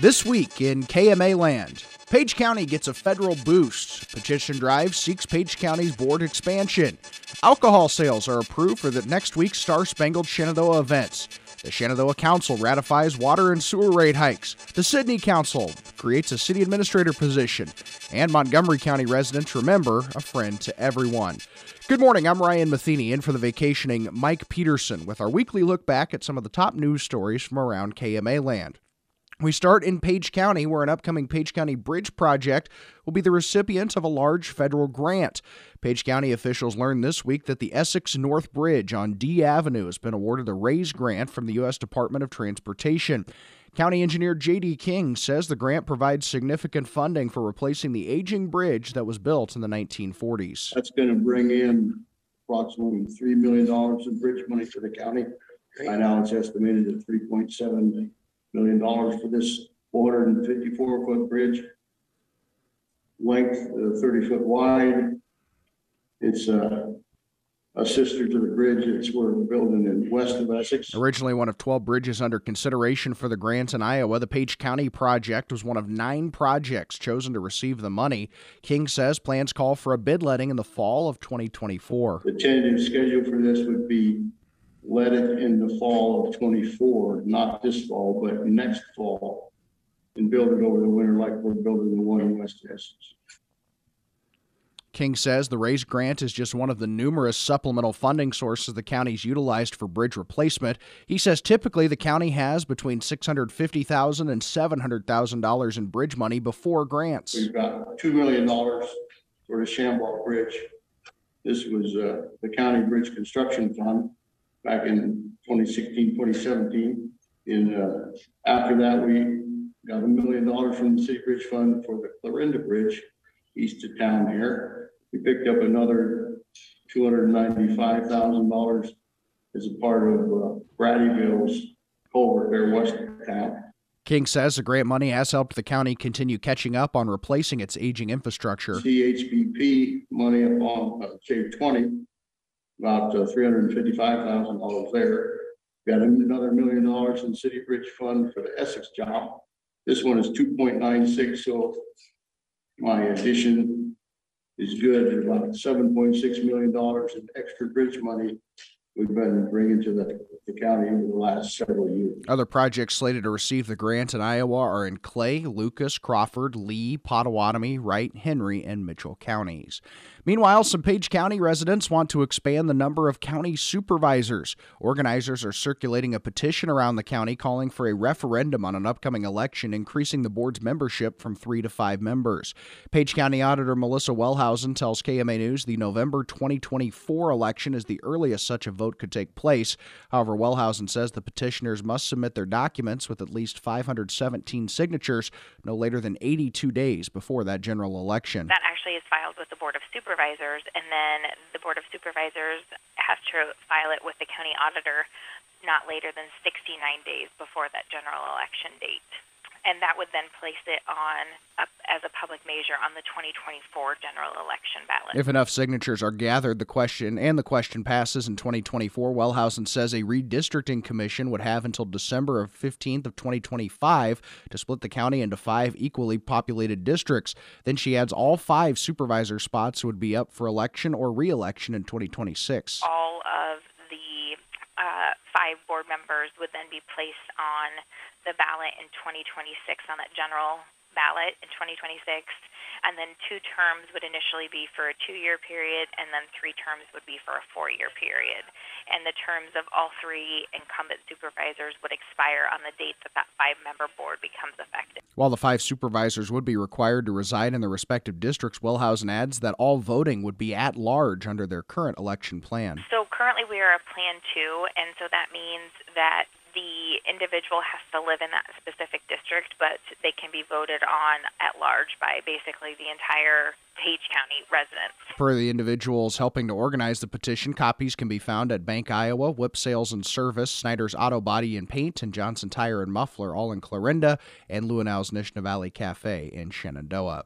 This week in KMA land, Page County gets a federal boost. Petition drive seeks Page County's board expansion. Alcohol sales are approved for the next week's Star Spangled Shenandoah events. The Shenandoah Council ratifies water and sewer rate hikes. The Sidney Council creates a city administrator position. And Montgomery County residents remember a friend to everyone. Good morning. I'm Ryan Matheny in for the vacationing Mike Peterson with our weekly look back at some of the top news stories from around KMA land. We start in Page County, where an upcoming Page County Bridge project will be the recipient of a large federal grant. Page County officials learned this week that the Essex North Bridge on D Avenue has been awarded a RAISE grant from the U.S. Department of Transportation. County engineer J.D. King says the grant provides significant funding for replacing the aging bridge that was built in the 1940s. That's going to bring in approximately $3 million in bridge money for the county. By now, it's estimated at $3.7 million dollars for this four hundred and fifty-four foot bridge. Length uh, thirty foot wide. It's uh, a sister to the bridge. It's we're building in west of Essex. Originally one of 12 bridges under consideration for the grants in Iowa, the Page County project was one of nine projects chosen to receive the money. King says plans call for a bid letting in the fall of 2024. The tentative schedule for this would be let it in the fall of twenty-four, not this fall, but next fall. And build it over the winter like we're building the one in West Essex. King says the RAISE grant is just one of the numerous supplemental funding sources the county's utilized for bridge replacement. He says typically the county has between $650,000 and $700,000 in bridge money before grants. We've got $2 million for the Shambach Bridge. This was uh, the county bridge construction fund back in 2016, 2017. And uh, after that, we got a million dollars from the city bridge fund for the Clarinda Bridge east of town here. We picked up another $295,000 as a part of uh, Braddyville's culvert there west of town. King says the grant money has helped the county continue catching up on replacing its aging infrastructure. CHBP money on uh, J20 about uh, three hundred and fifty-five thousand dollars there. Got another million dollars in city bridge fund for the Essex job. This one is two point nine six, so my addition is good, about seven point six million dollars in extra bridge money we've been bringing to the, the county over the last several years. Other projects slated to receive the grant in Iowa are in Clay, Lucas, Crawford, Lee, Pottawattamie, Wright, Henry, and Mitchell counties. Meanwhile, some Page County residents want to expand the number of county supervisors. Organizers are circulating a petition around the county calling for a referendum on an upcoming election, increasing the board's membership from three to five members. Page County Auditor Melissa Wellhausen tells KMA News the November 2024 election is the earliest such a vote could take place. However, Wellhausen says the petitioners must submit their documents with at least 517 signatures no later than 82 days before that general election. That actually is filed with the Board of Supervisors, and then the Board of Supervisors has to file it with the county auditor not later than 69 days before that general election date and that would then place it on as a public measure on the 2024 general election ballot. If enough signatures are gathered, the question and the question passes in 2024. Wellhausen says a redistricting commission would have until December of 15th of 2025 to split the county into five equally populated districts. Then she adds all five supervisor spots would be up for election or re-election in 2026. All five board members would then be placed on the ballot in 2026 on that general ballot in 2026 and then two terms would initially be for a two-year period and then three terms would be for a four-year period. And the terms of all three incumbent supervisors would expire on the date that that five-member board becomes effective. While the five supervisors would be required to reside in their respective districts wellhausen adds that all voting would be at large under their current election plan. So currently we are a plan two and so that means that the individual has to live in that specific district, but they can be voted on at large by basically the entire Page County residents. For the individuals helping to organize the petition, copies can be found at Bank Iowa, Whip Sales and Service, Snyder's Auto Body and Paint, and Johnson Tire and Muffler, all in Clarinda, and Lewenau's Nishna Valley Cafe in Shenandoah.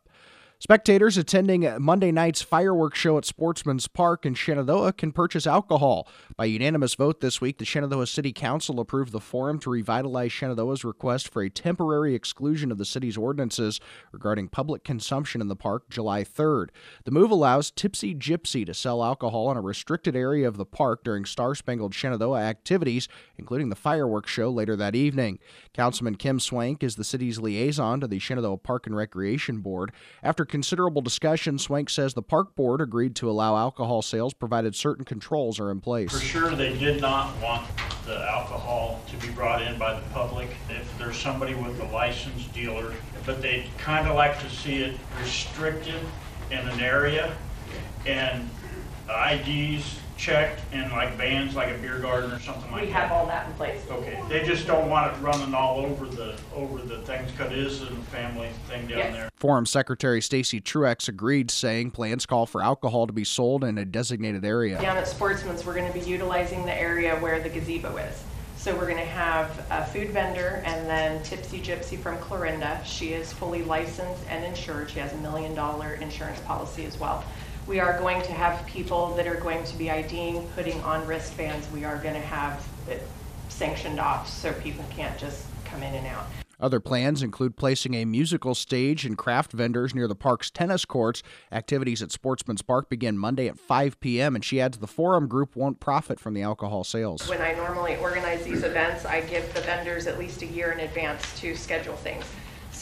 Spectators attending Monday night's fireworks show at Sportsman's Park in Shenandoah can purchase alcohol. By unanimous vote this week, the Shenandoah City Council approved the forum to revitalize Shenandoah's request for a temporary exclusion of the city's ordinances regarding public consumption in the park July 3rd. The move allows Tipsy Gypsy to sell alcohol in a restricted area of the park during Star Spangled Shenandoah activities, including the fireworks show later that evening. Councilman Kim Swank is the city's liaison to the Shenandoah Park and Recreation Board. After considerable discussion, Swank says the park board agreed to allow alcohol sales provided certain controls are in place. For sure, they did not want the alcohol to be brought in by the public if there's somebody with a licensed dealer, but they'd kind of like to see it restricted in an area and IDs checked and like bans, like a beer garden or something like that? We have all that in place. Okay, they just don't want it running all over the, over the things, cause it is a family thing down Yes. there. Forum Secretary Stacy Truex agreed, saying plans call for alcohol to be sold in a designated area. Down at Sportsman's, we're gonna be utilizing the area where the gazebo is. So we're gonna have a food vendor and then Tipsy Gypsy from Clarinda. She is fully licensed and insured. She has a million dollar insurance policy as well. We are going to have people that are going to be IDing, putting on wristbands. We are gonna have it sanctioned off so people can't just come in and out. Other plans include placing a musical stage and craft vendors near the park's tennis courts. Activities at Sportsman's Park begin Monday at 5 p.m., and she adds the Forum Group won't profit from the alcohol sales. When I normally organize these events, I give the vendors at least a year in advance to schedule things.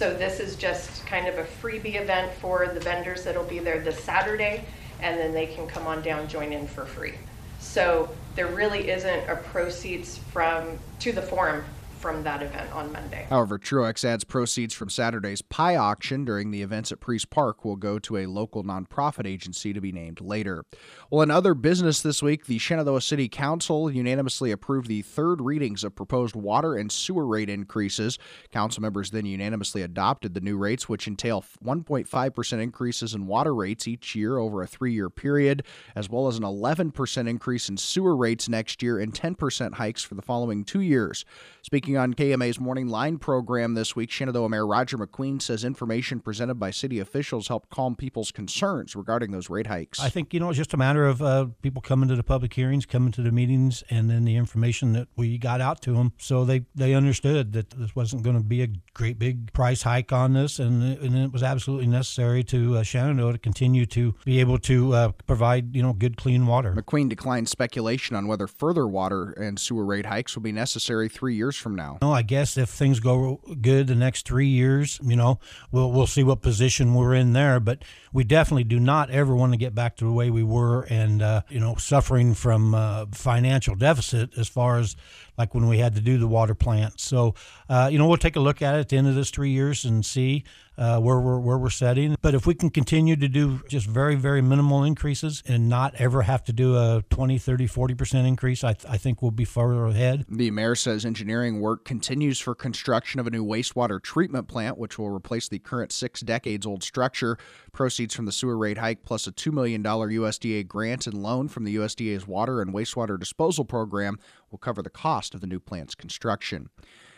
So this is just kind of a freebie event for the vendors that'll be there this Saturday, and then they can come on down, join in for free. So there really isn't a proceeds from, to the forum from that event on Monday. However, Truex adds proceeds from Saturday's pie auction during the events at Priest Park will go to a local nonprofit agency to be named later. Well, in other business this week, the Shenandoah City Council unanimously approved the third readings of proposed water and sewer rate increases. Council members then unanimously adopted the new rates, which entail 1.5% increases in water rates each year over a three year period, as well as an 11% increase in sewer rates next year and 10% hikes for the following two years. Speaking on KMA's Morning Line program this week, Shenandoah Mayor Roger McQueen says information presented by city officials helped calm people's concerns regarding those rate hikes. I think you know it's just a matter of uh, people coming to the public hearings, coming to the meetings, and then the information that we got out to them, so they they understood that this wasn't going to be a great big price hike on this, and and it was absolutely necessary to uh, Shenandoah to continue to be able to uh, provide you know good clean water. McQueen declined speculation on whether further water and sewer rate hikes will be necessary three years from now. No, I guess if things go good the next three years, you know, we'll we'll see what position we're in there. But we definitely do not ever want to get back to the way we were, and uh, you know, suffering from uh, financial deficit as far as like when we had to do the water plant. So, uh, you know, we'll take a look at it at the end of this three years and see uh, where we're where we're setting. But if we can continue to do just very very minimal increases and not ever have to do a 20, 30, 40 percent increase, I, th- I think we'll be further ahead. The mayor says engineering work continues for construction of a new wastewater treatment plant, which will replace the current six decades old structure. Proceeds from the sewer rate hike plus a $2 million USDA grant and loan from the USDA's water and wastewater disposal program will cover the cost of the new plant's construction.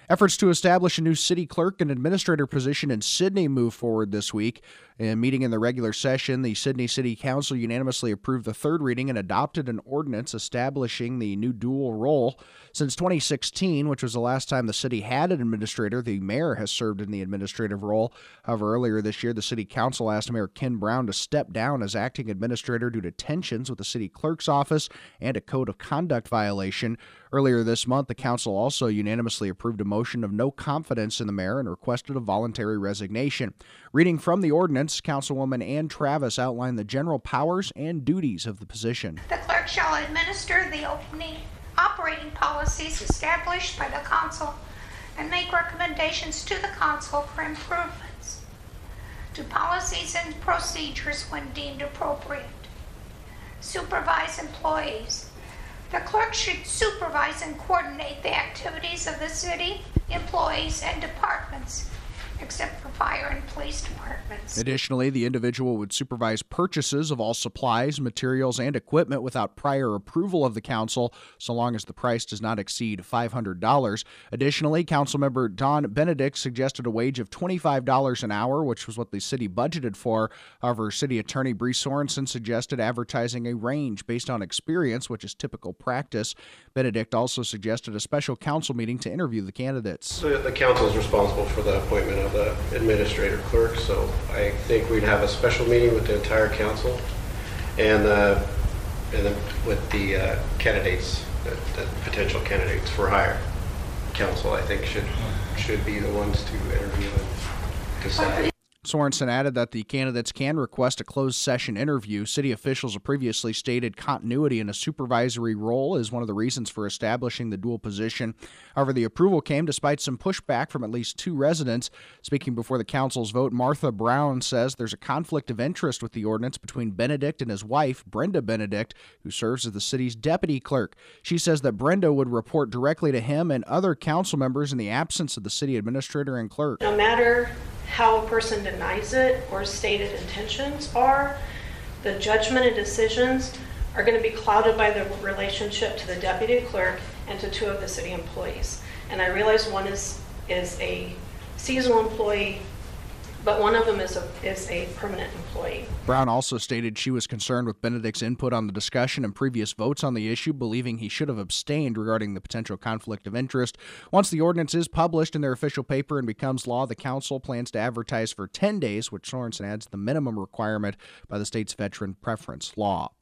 Efforts to establish a new city clerk and administrator position in Sidney move forward this week. In meeting in the regular session, the Sidney City Council unanimously approved the third reading and adopted an ordinance establishing the new dual role. Since 2016, which was the last time the city had an administrator, the mayor has served in the administrative role. However, earlier this year, the city council asked Mayor Ken Brown to step down as acting administrator due to tensions with the city clerk's office and a code of conduct violation. Earlier this month, the council also unanimously approved a motion of no confidence in the mayor and requested a voluntary resignation. Reading from the ordinance, Councilwoman Ann Travis outlined the general powers and duties of the position. The clerk shall administer the opening operating policies established by the council and make recommendations to the council for improvements to policies and procedures when deemed appropriate. Supervise employees. The clerk should supervise and coordinate the activities of the city, employees, and departments, except for fire and police departments. Additionally, the individual would supervise purchases of all supplies, materials, and equipment without prior approval of the council, so long as the price does not exceed $500. Additionally, Councilmember Don Benedict suggested a wage of $25 an hour, which was what the city budgeted for. However, City Attorney Bree Sorensen suggested advertising a range based on experience, which is typical practice. Benedict also suggested a special council meeting to interview the candidates. The, the council is responsible for the appointment of the administrator clerk, so I think we'd have a special meeting with the entire council and, uh, and then with the uh, candidates, the, the potential candidates for hire. Council, I think, should, should be the ones to interview and decide. Sorensen added that the candidates can request a closed session interview. City officials have previously stated continuity in a supervisory role is one of the reasons for establishing the dual position. However, the approval came despite some pushback from at least two residents. Speaking before the council's vote, Martha Brown says there's a conflict of interest with the ordinance between Benedict and his wife, Brenda Benedict, who serves as the city's deputy clerk. She says that Brenda would report directly to him and other council members in the absence of the city administrator and clerk. No matter how a person denies it or stated intentions are, the judgment and decisions are going to be clouded by the relationship to the deputy clerk and to two of the city employees. And I realize one is, is a seasonal employee, but one of them is a, is a permanent employee. Brown also stated she was concerned with Benedict's input on the discussion and previous votes on the issue, believing he should have abstained regarding the potential conflict of interest. Once the ordinance is published in their official paper and becomes law, the council plans to advertise for 10 days, which Sorensen adds the minimum requirement by the state's veteran preference law.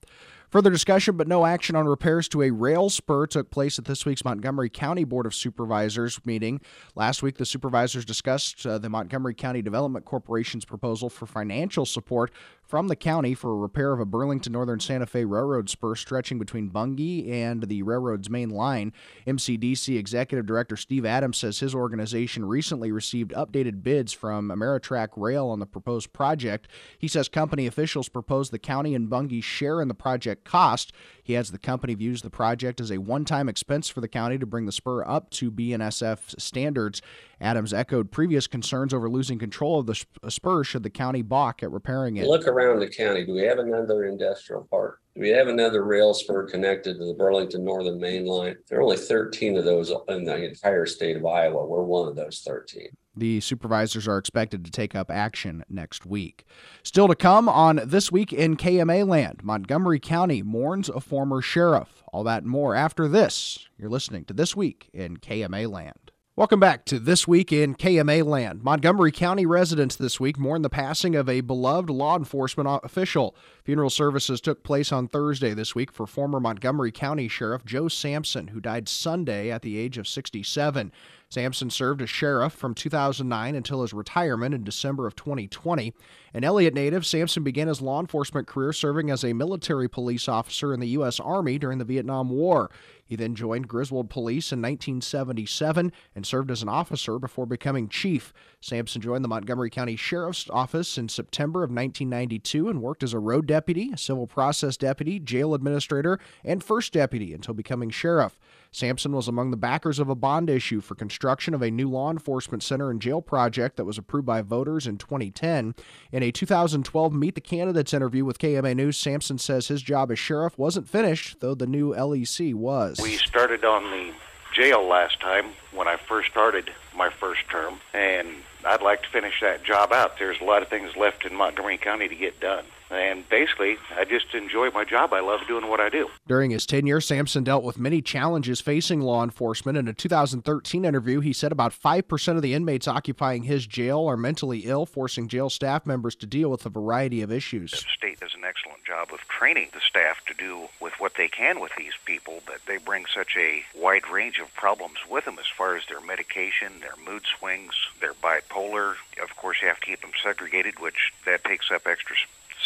Further discussion but no action on repairs to a rail spur took place at this week's Montgomery County Board of Supervisors meeting. Last week, the supervisors discussed uh, the Montgomery County Development Corporation's proposal for financial support from the county for a repair of a Burlington Northern Santa Fe Railroad spur stretching between Bungie and the railroad's main line. MCDC Executive Director Steve Adams says his organization recently received updated bids from Ameritrack Rail on the proposed project. He says company officials proposed the county and Bungie share in the project cost. He adds the company views the project as a one time expense for the county to bring the spur up to BNSF standards. Adams echoed previous concerns over losing control of the uh, spur should the county balk at repairing it. Look around the county. Do we have another industrial park? Do we have another rail spur connected to the Burlington Northern Main Line? There are only 13 of those in the entire state of Iowa. We're one of those 13. The supervisors are expected to take up action next week. Still to come on This Week in KMA Land, Montgomery County mourns a former sheriff. All that and more after this. You're listening to This Week in KMA Land. Welcome back to This Week in KMA Land. Montgomery County residents this week mourn the passing of a beloved law enforcement official. Funeral services took place on Thursday this week for former Montgomery County Sheriff Joe Sampson, who died Sunday at the age of 67. Sampson served as sheriff from 2009 until his retirement in December of 2020. An Elliott native, Sampson began his law enforcement career serving as a military police officer in the U.S. Army during the Vietnam War. He then joined Griswold Police in 1977 and served as an officer before becoming chief. Sampson joined the Montgomery County Sheriff's Office in September of 1992 and worked as a road deputy, civil process deputy, jail administrator, and first deputy until becoming sheriff. Sampson was among the backers of a bond issue for construction of a new law enforcement center and jail project that was approved by voters in 2010. In a 2012 Meet the Candidates interview with KMA News, Sampson says his job as sheriff wasn't finished, though the new LEC was. We started on the jail last time when I first started my first term, and I'd like to finish that job out. There's a lot of things left in Montgomery County to get done. And basically, I just enjoy my job. I love doing what I do. During his tenure, Sampson dealt with many challenges facing law enforcement. In a 2013 interview, he said about 5% of the inmates occupying his jail are mentally ill, forcing jail staff members to deal with a variety of issues. The state does an excellent job of training the staff to do with what they can with these people, but they bring such a wide range of problems with them as far as their medication, their mood swings, their bipolar. Of course, you have to keep them segregated, which that takes up extra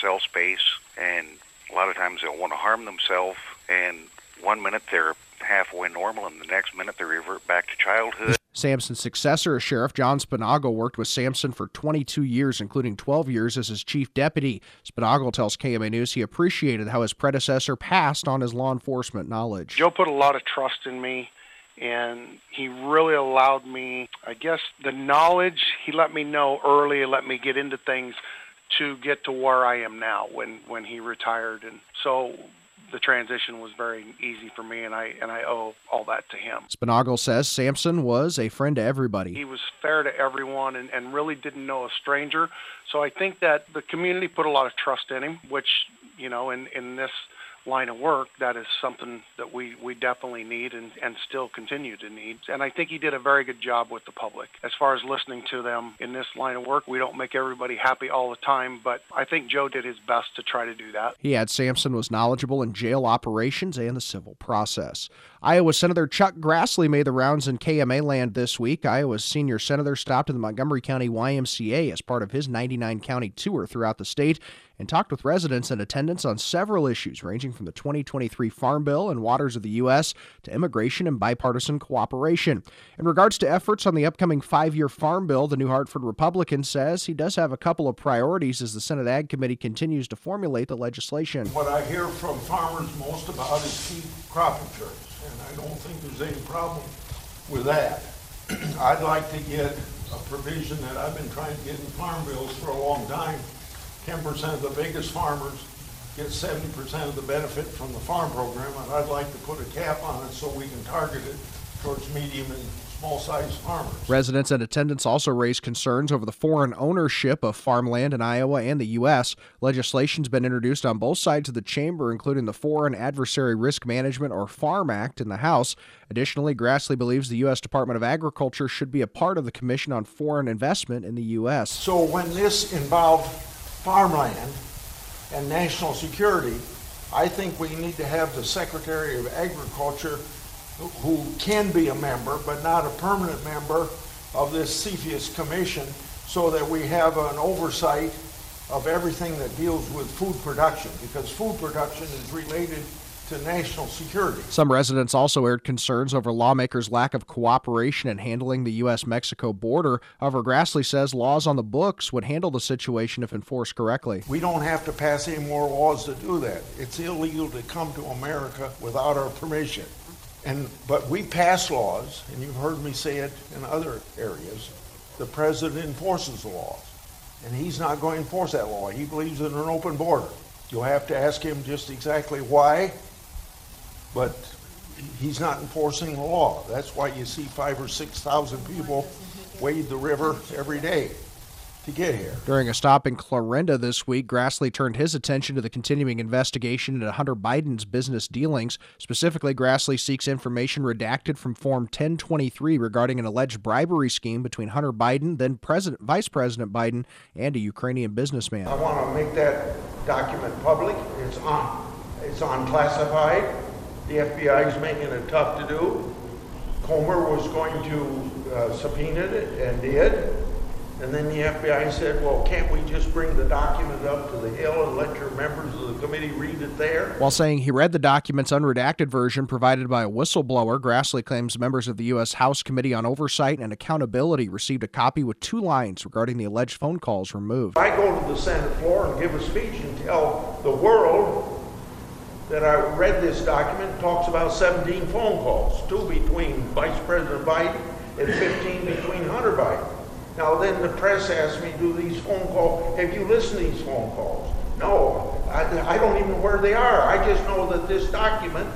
cell space, and a lot of times they'll want to harm themselves. And one minute they're halfway normal, and the next minute they revert back to childhood. Sampson's successor as sheriff, John Spinagle, worked with Sampson for 22 years, including 12 years as his chief deputy. Spinagle tells KMA News he appreciated how his predecessor passed on his law enforcement knowledge. Joe put a lot of trust in me, and he really allowed me, I guess, the knowledge. He let me know early, let me get into things to get to where I am now when when he retired, and so the transition was very easy for me, and I and I owe all that to him. Spinagle says Sampson was a friend to everybody. He was fair to everyone and, and really didn't know a stranger. So I think that the community put a lot of trust in him, which you know, in in this line of work, that is something that we, we definitely need and, and still continue to need. And I think he did a very good job with the public. As far as listening to them in this line of work, we don't make everybody happy all the time, but I think Joe did his best to try to do that. He had Sampson was knowledgeable in jail operations and the civil process. Iowa Senator Chuck Grassley made the rounds in KMA land this week. Iowa's senior senator stopped at the Montgomery County YMCA as part of his 99 county tour throughout the state and talked with residents in attendance on several issues ranging from the 2023 Farm Bill and waters of the U.S. to immigration and bipartisan cooperation. In regards to efforts on the upcoming five year Farm Bill, the New Hartford Republican says he does have a couple of priorities as the Senate Ag Committee continues to formulate the legislation. What I hear from farmers most about is keep crop insurance, and I don't think there's any problem with that. I'd like to get a provision that I've been trying to get in farm bills for a long time ten percent of the biggest farmers get seventy percent of the benefit from the farm program, and I'd like to put a cap on it so we can target it towards medium and small-sized farmers. Residents and attendants also raised concerns over the foreign ownership of farmland in Iowa and the U.S. Legislation's been introduced on both sides of the chamber, including the Foreign Adversary Risk Management or FARM Act in the House. Additionally, Grassley believes the U.S. Department of Agriculture should be a part of the Commission on Foreign Investment in the U.S. So when this involved farmland and national security, I think we need to have the Secretary of Agriculture who can be a member, but not a permanent member of this CFIUS commission so that we have an oversight of everything that deals with food production because food production is related to national security. Some residents also aired concerns over lawmakers' lack of cooperation in handling the U.S. Mexico border. However, Grassley says laws on the books would handle the situation if enforced correctly. We don't have to pass any more laws to do that. It's illegal to come to America without our permission. And but we pass laws, and you've heard me say it in other areas. The president enforces the laws, and he's not going to enforce that law. He believes in an open border. You'll have to ask him just exactly why but he's not enforcing the law. That's why you see five or six thousand people wade the river every day to get here. During a stop in Clarinda this week, Grassley turned his attention to the continuing investigation into Hunter Biden's business dealings. Specifically, Grassley seeks information redacted from Form 1023 regarding an alleged bribery scheme between Hunter Biden, then President, Vice President Biden, and a Ukrainian businessman. I want to make that document public. It's on. It's unclassified. The FBI is making it tough to do. Comer was going to uh, subpoena it and did. And then the FBI said, well, can't we just bring the document up to the Hill and let your members of the committee read it there? While saying he read the document's unredacted version provided by a whistleblower, Grassley claims members of the U.S. House Committee on Oversight and Accountability received a copy with two lines regarding the alleged phone calls removed. I go to the Senate floor and give a speech and tell the world that I read this document talks about 17 phone calls, two between Vice President Biden and 15 between Hunter Biden. Now then the press asked me, do these phone calls, have you listened to these phone calls? No, I, I don't even know where they are. I just know that this document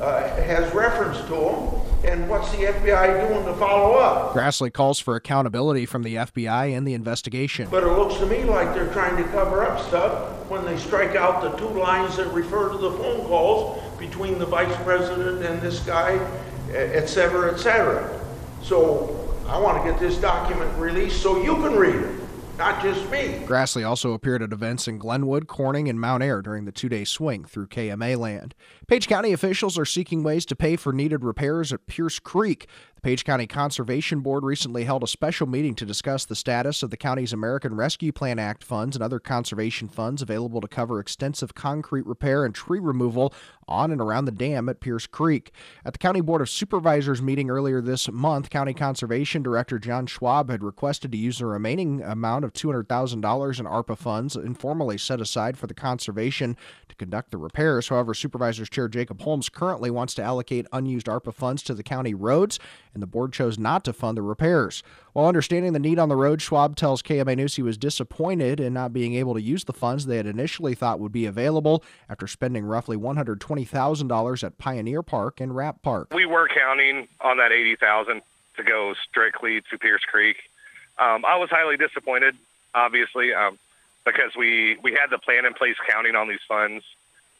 uh, has reference to them and what's the FBI doing to follow up? Grassley calls for accountability from the FBI in the investigation. But it looks to me like they're trying to cover up stuff when they strike out the two lines that refer to the phone calls between the vice president and this guy, et cetera, et cetera. So I want to get this document released so you can read it not just me. Grassley also appeared at events in Glenwood, Corning, and Mount Ayr during the two day swing through KMA land. Page County officials are seeking ways to pay for needed repairs at Pierce Creek. The Page County Conservation Board recently held a special meeting to discuss the status of the county's American Rescue Plan Act funds and other conservation funds available to cover extensive concrete repair and tree removal on and around the dam at Pierce Creek. At the County Board of Supervisors meeting earlier this month, County Conservation Director John Schwab had requested to use the remaining amount of $200,000 in ARPA funds informally set aside for the conservation to conduct the repairs. However, Supervisors Chair Jacob Holmes currently wants to allocate unused ARPA funds to the county roads, and the board chose not to fund the repairs. While understanding the need on the road, Schwab tells KMA News he was disappointed in not being able to use the funds they had initially thought would be available after spending roughly $120,000 at Pioneer Park and Rapp Park. We were counting on that 80,000 to go strictly to Pierce Creek. Um, I was highly disappointed, obviously, um, because we we had the plan in place counting on these funds,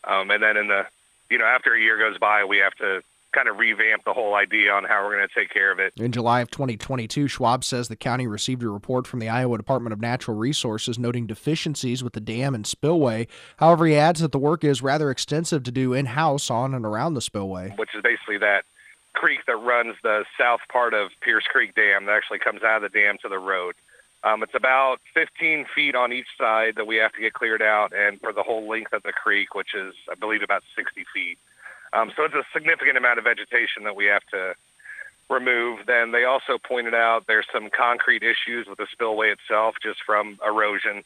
um, and then in the you know after a year goes by, we have to kind of revamp the whole idea on how we're going to take care of it. In July of 2022, Schwab says the county received a report from the Iowa Department of Natural Resources noting deficiencies with the dam and spillway. However, he adds that the work is rather extensive to do in house on and around the spillway. Which is basically that creek that runs the south part of Pierce Creek Dam that actually comes out of the dam to the road. Um, it's about 15 feet on each side that we have to get cleared out, and for the whole length of the creek, which is, I believe, about 60 feet. Um, so it's a significant amount of vegetation that we have to remove. Then they also pointed out there's some concrete issues with the spillway itself, just from erosion.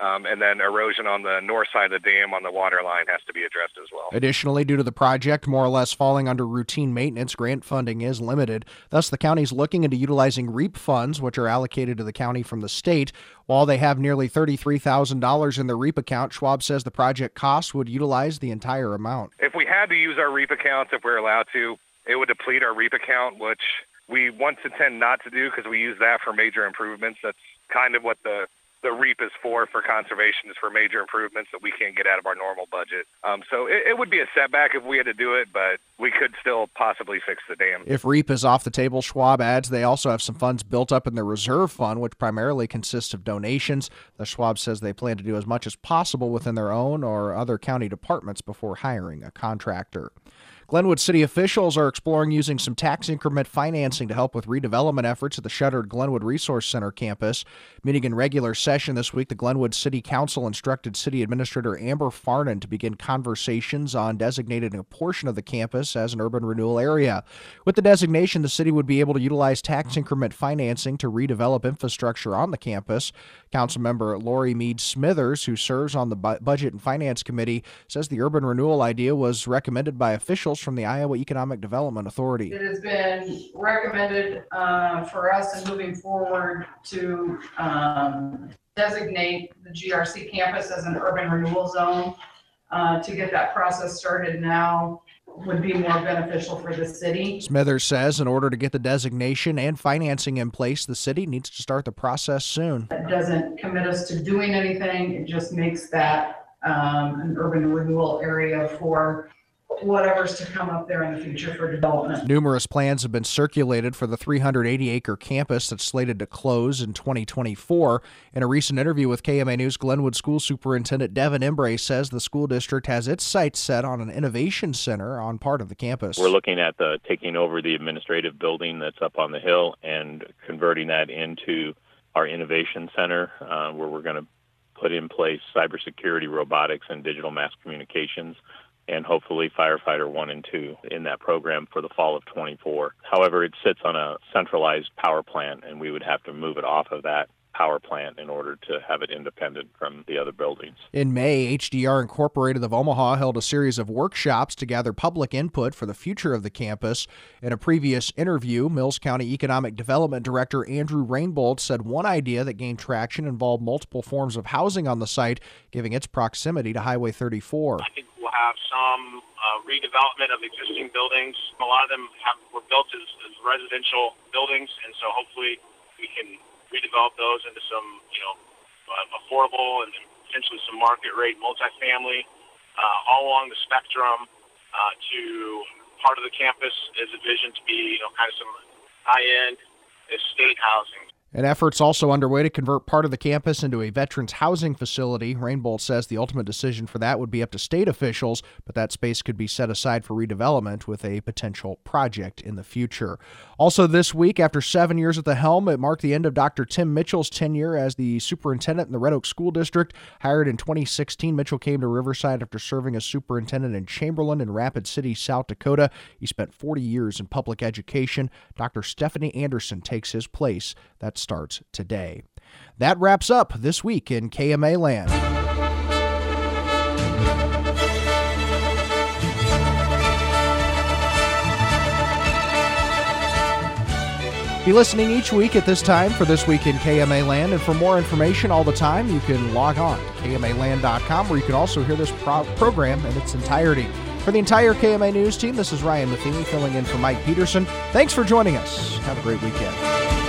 Um, and then erosion on the north side of the dam on the water line has to be addressed as well. Additionally, due to the project more or less falling under routine maintenance, grant funding is limited. Thus, the county is looking into utilizing REAP funds, which are allocated to the county from the state. While they have nearly $33,000 in the REAP account, Schwab says the project costs would utilize the entire amount. If we had to use our REAP accounts, if we're allowed to, it would deplete our REAP account, which we want to tend not to do because we use that for major improvements. That's kind of what the the REAP is for for conservation is for major improvements that we can't get out of our normal budget. Um, so it, it, would be a setback if we had to do it, but we could still possibly fix the dam. If REAP is off the table, Schwab adds they also have some funds built up in their reserve fund, which primarily consists of donations. The Schwab says they plan to do as much as possible within their own or other county departments before hiring a contractor. Glenwood city officials are exploring using some tax increment financing to help with redevelopment efforts at the shuttered Glenwood Resource Center campus. Meeting in regular session this week, the Glenwood City Council instructed City Administrator Amber Farnan to begin conversations on designating a portion of the campus as an urban renewal area. With the designation, the city would be able to utilize tax increment financing to redevelop infrastructure on the campus. Councilmember Lori Mead Smithers, who serves on the Budget and Finance Committee, says the urban renewal idea was recommended by officials from the Iowa Economic Development Authority. It has been recommended uh, for us in moving forward to um, designate the GRC campus as an urban renewal zone. Uh, to get that process started now would be more beneficial for the city. Smithers says in order to get the designation and financing in place, the city needs to start the process soon. It doesn't commit us to doing anything, it just makes that um, an urban renewal area for whatever's to come up there in the future for development. Numerous plans have been circulated for the 380 acre campus that's slated to close in 2024. In a recent interview with KMA News, Glenwood School Superintendent Devin Embray says the school district has its sights set on an innovation center on part of the campus. We're looking at the taking over the administrative building that's up on the hill and converting that into our innovation center, uh, where we're going to put in place cybersecurity, robotics, and digital mass communications and hopefully firefighter one and two in that program for the fall of 24. However, it sits on a centralized power plant, and we would have to move it off of that power plant in order to have it independent from the other buildings. In May, HDR Incorporated of Omaha held a series of workshops to gather public input for the future of the campus. In a previous interview, Mills County Economic Development Director Andrew Rainbolt said one idea that gained traction involved multiple forms of housing on the site, giving its proximity to Highway 34 have some uh, redevelopment of existing buildings. A lot of them have, were built as, as residential buildings, and so hopefully we can redevelop those into some, you know, uh, affordable and potentially some market rate multifamily uh, all along the spectrum uh, to part of the campus is envisioned to be, you know, kind of some high end estate housing. An effort's also underway to convert part of the campus into a veterans housing facility. Rainbolt says the ultimate decision for that would be up to state officials, but that space could be set aside for redevelopment with a potential project in the future. Also, this week, after seven years at the helm, it marked the end of Dr. Tim Mitchell's tenure as the superintendent in the Red Oak School District. Hired in 2016, Mitchell came to Riverside after serving as superintendent in Chamberlain and Rapid City, South Dakota. He spent 40 years in public education. Dr. Stephanie Anderson takes his place. That starts today. That wraps up this week in KMA land. Be listening each week at this time for This Week in KMA Land. And for more information all the time, you can log on to KMAland.com where you can also hear this pro- program in its entirety. For the entire KMA News team, this is Ryan Matheny filling in for Mike Peterson. Thanks for joining us. Have a great weekend.